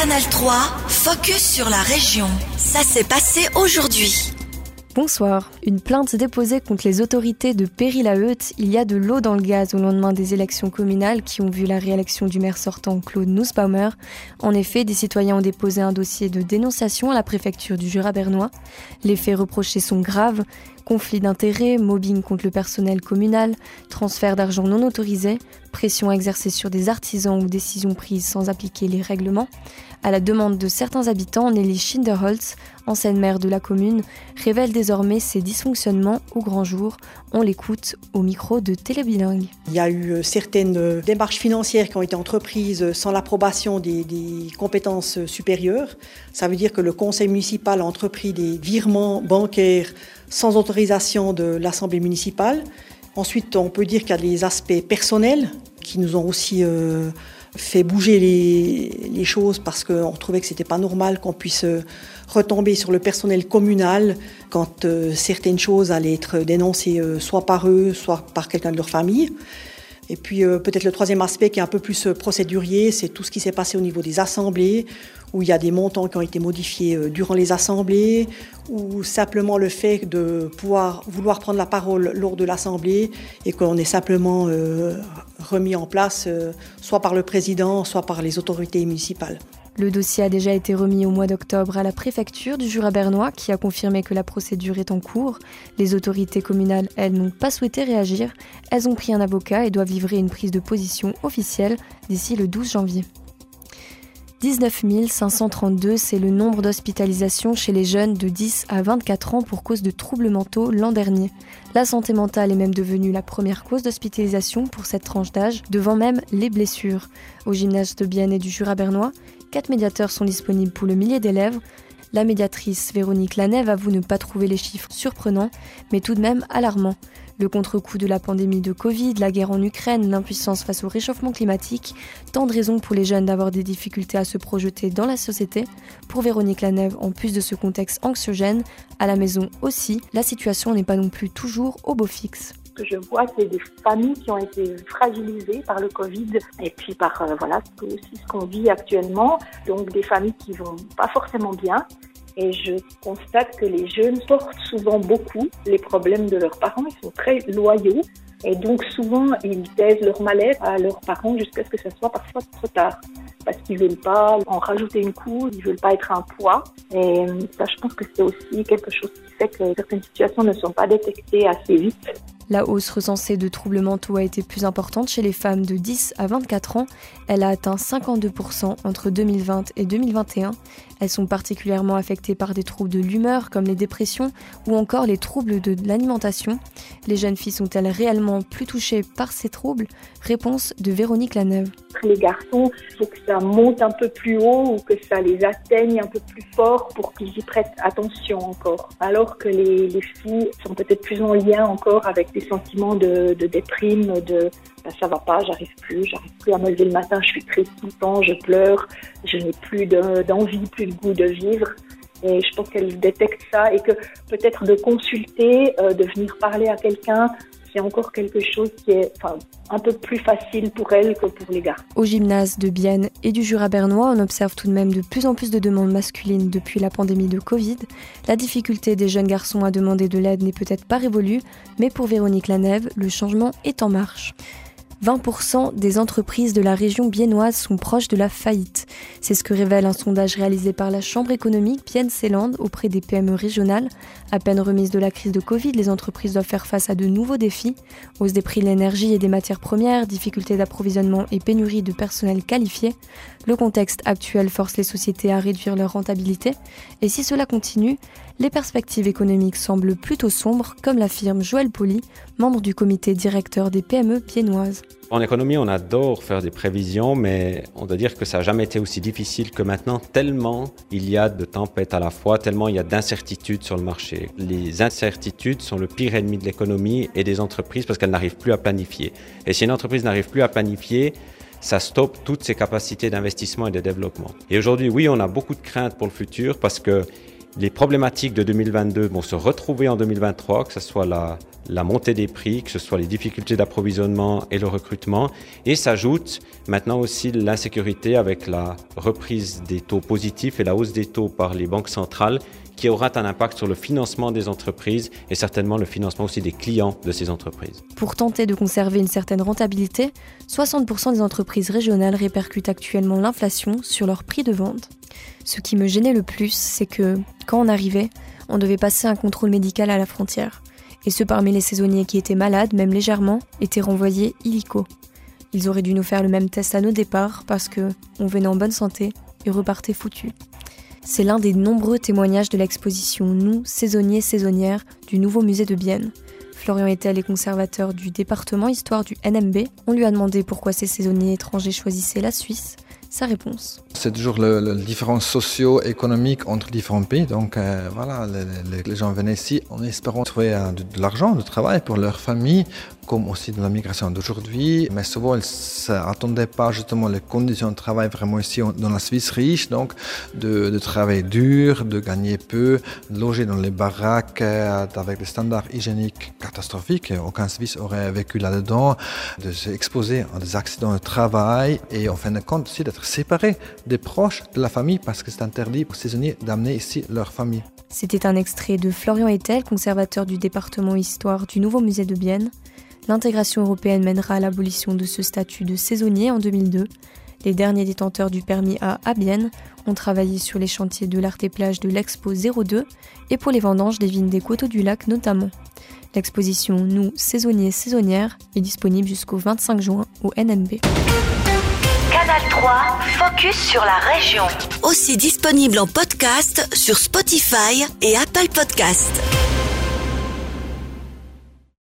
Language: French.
Canal 3, focus sur la région. Ça s'est passé aujourd'hui. Bonsoir. Une plainte déposée contre les autorités de Péry-la-Heute. Il y a de l'eau dans le gaz au lendemain des élections communales qui ont vu la réélection du maire sortant Claude Nussbaumer. En effet, des citoyens ont déposé un dossier de dénonciation à la préfecture du Jura bernois. Les faits reprochés sont graves conflits d'intérêts, mobbing contre le personnel communal, transfert d'argent non autorisé, pression exercée sur des artisans ou décisions prises sans appliquer les règlements. À la demande de certains habitants, Nelly Schinderholz, ancienne maire de la commune, révèle désormais ses dysfonctionnements au grand jour. On l'écoute au micro de Télébilingue. Il y a eu euh, certaines euh, démarches financières qui ont été entreprises sans l'approbation des compétences supérieures. Ça veut dire que le conseil municipal a entrepris des virements bancaires sans autorisation de l'Assemblée municipale. Ensuite, on peut dire qu'il y a des aspects personnels qui nous ont aussi euh, fait bouger les, choses parce qu'on trouvait que c'était pas normal qu'on puisse euh, retomber sur le personnel communal quand euh, certaines choses allaient être dénoncées soit par eux, soit par quelqu'un de leur famille. Et puis peut-être le troisième aspect qui est un peu plus procédurier, c'est tout ce qui s'est passé au niveau des assemblées, où il y a des montants qui ont été modifiés euh, durant les assemblées, ou simplement le fait de pouvoir vouloir prendre la parole lors de l'assemblée et qu'on est simplement euh, remis en place euh, soit par le président, soit par les autorités municipales. Le dossier a déjà été remis au mois d'octobre à la préfecture du Jura bernois qui a confirmé que la procédure est en cours. Les autorités communales, elles, n'ont pas souhaité réagir. Elles ont pris un avocat et doivent livrer une prise de position officielle d'ici le 12 janvier. 19 532, c'est le nombre d'hospitalisations chez les jeunes de 10 à 24 ans pour cause de troubles mentaux l'an dernier. La santé mentale est même devenue la première cause d'hospitalisation pour cette tranche d'âge, devant même les blessures. Au gymnase de Bienne et du Jura bernois, quatre médiateurs sont disponibles pour le millier d'élèves. La médiatrice Véronique Lanève avoue ne pas trouver les chiffres surprenants, mais tout de même alarmants. Le contre-coup de la pandémie de Covid, la guerre en Ukraine, l'impuissance face au réchauffement climatique, tant de raisons pour les jeunes d'avoir des difficultés à se projeter dans la société. Pour Véronique Lanève, en plus de ce contexte anxiogène, à la maison aussi, la situation n'est pas non plus toujours au beau fixe que je vois, c'est des familles qui ont été fragilisées par le Covid et puis par euh, voilà aussi ce qu'on vit actuellement. Donc des familles qui vont pas forcément bien et je constate que les jeunes portent souvent beaucoup les problèmes de leurs parents. Ils sont très loyaux. Et donc souvent, ils taisent leur mal-être à leurs parents jusqu'à ce que ce soit parfois trop tard. Parce qu'ils veulent pas en rajouter une couche, ils veulent pas être un poids. Et ça, je pense que c'est aussi quelque chose qui fait que certaines situations ne sont pas détectées assez vite. La hausse recensée de troubles mentaux a été plus importante chez les femmes de 10 à 24 ans. Elle a atteint 52% entre 2020 et 2021. Elles sont particulièrement affectées par des troubles de l'humeur comme les dépressions ou encore les troubles de l'alimentation. Les jeunes filles sont-elles réellement plus touchées par ces troubles? Réponse de Véronique Laneuve. Les garçons, il faut que ça monte un peu plus haut ou que ça les atteigne un peu plus fort pour qu'ils y prêtent attention encore. Alors que les, filles sont peut-être plus en lien encore avec sentiments de, déprime, de ben, ça va pas, j'arrive plus, j'arrive plus à me lever le matin, je suis triste tout le temps, je pleure, je n'ai plus d'envie, plus de goût de vivre. Et je pense qu'elle détecte ça et que peut-être de consulter, euh, de venir parler à quelqu'un, c'est encore quelque chose qui est un peu plus facile pour elle que pour les gars. Au gymnase de Bienne et du Jura bernois, on observe tout de même de plus en plus de demandes masculines depuis la pandémie de Covid. La difficulté des jeunes garçons à demander de l'aide n'est peut-être pas révolue, mais pour Véronique Lanève, le changement est en marche. 20% des entreprises de la région biennoise sont proches de la faillite. C'est ce que révèle un sondage réalisé par la Chambre économique Bienne-Célande auprès des PME régionales. À peine remise de la crise de Covid, les entreprises doivent faire face à de nouveaux défis. Hausse des prix de l'énergie et des matières premières, difficultés d'approvisionnement et pénurie de personnel qualifié. Le contexte actuel force les sociétés à réduire leur rentabilité. Et si cela continue, les perspectives économiques semblent plutôt sombres, comme l'affirme Joël Poli, membre du comité directeur des PME piennoises. En économie, on adore faire des prévisions, mais on doit dire que ça n'a jamais été aussi difficile que maintenant, tellement il y a de tempêtes à la fois, tellement il y a d'incertitudes sur le marché. Les incertitudes sont le pire ennemi de l'économie et des entreprises parce qu'elles n'arrivent plus à planifier. Et si une entreprise n'arrive plus à planifier, ça stoppe toutes ses capacités d'investissement et de développement. Et aujourd'hui, oui, on a beaucoup de craintes pour le futur parce que les problématiques de 2022 vont se retrouver en 2023, que ce soit la, montée des prix, que ce soit les difficultés d'approvisionnement et le recrutement. Et s'ajoute maintenant aussi l'insécurité avec la reprise des taux positifs et la hausse des taux par les banques centrales qui aura un impact sur le financement des entreprises et certainement le financement aussi des clients de ces entreprises. Pour tenter de conserver une certaine rentabilité, 60% des entreprises régionales répercutent actuellement l'inflation sur leur prix de vente. Ce qui me gênait le plus, c'est que, quand on arrivait, on devait passer un contrôle médical à la frontière. Et ceux parmi les saisonniers qui étaient malades, même légèrement, étaient renvoyés illico. Ils auraient dû nous faire le même test à nos départs parce que on venait en bonne santé et repartait foutu. C'est l'un des nombreux témoignages de l'exposition Nous, saisonniers, saisonnières du nouveau musée de Bienne. Florian Etel est conservateur du département histoire du NMB. On lui a demandé pourquoi ces saisonniers étrangers choisissaient la Suisse sa réponse. C'est toujours le différence socio-économique entre différents pays. Donc euh, voilà, les, gens venaient ici en espérant trouver euh, de, l'argent, du travail pour leur famille, comme aussi de la migration d'aujourd'hui. Mais souvent, ils ne s'attendaient pas justement les conditions de travail vraiment ici dans la Suisse riche, donc de, de travailler dur, de gagner peu, de loger dans les baraques euh, avec des standards hygiéniques catastrophiques. Aucun Suisse aurait vécu là-dedans, de s'exposer à des accidents de travail et en fin de compte aussi d'être séparés des proches de la famille parce que c'est interdit pour saisonniers d'amener ici leur famille. C'était un extrait de Florian Etel, conservateur du département Histoire du nouveau musée de Bienne. L'intégration européenne mènera à l'abolition de ce statut de saisonnier en 2002. Les derniers détenteurs du permis A à Bienne ont travaillé sur les chantiers de l'Art et Plage de l'Expo 02 et pour les vendanges des vignes des Coteaux du Lac notamment. L'exposition Nous, saisonniers, saisonnières est disponible jusqu'au 25 juin au NMB. Canal 3, focus sur la région. Aussi disponible en podcast sur Spotify et Apple Podcast.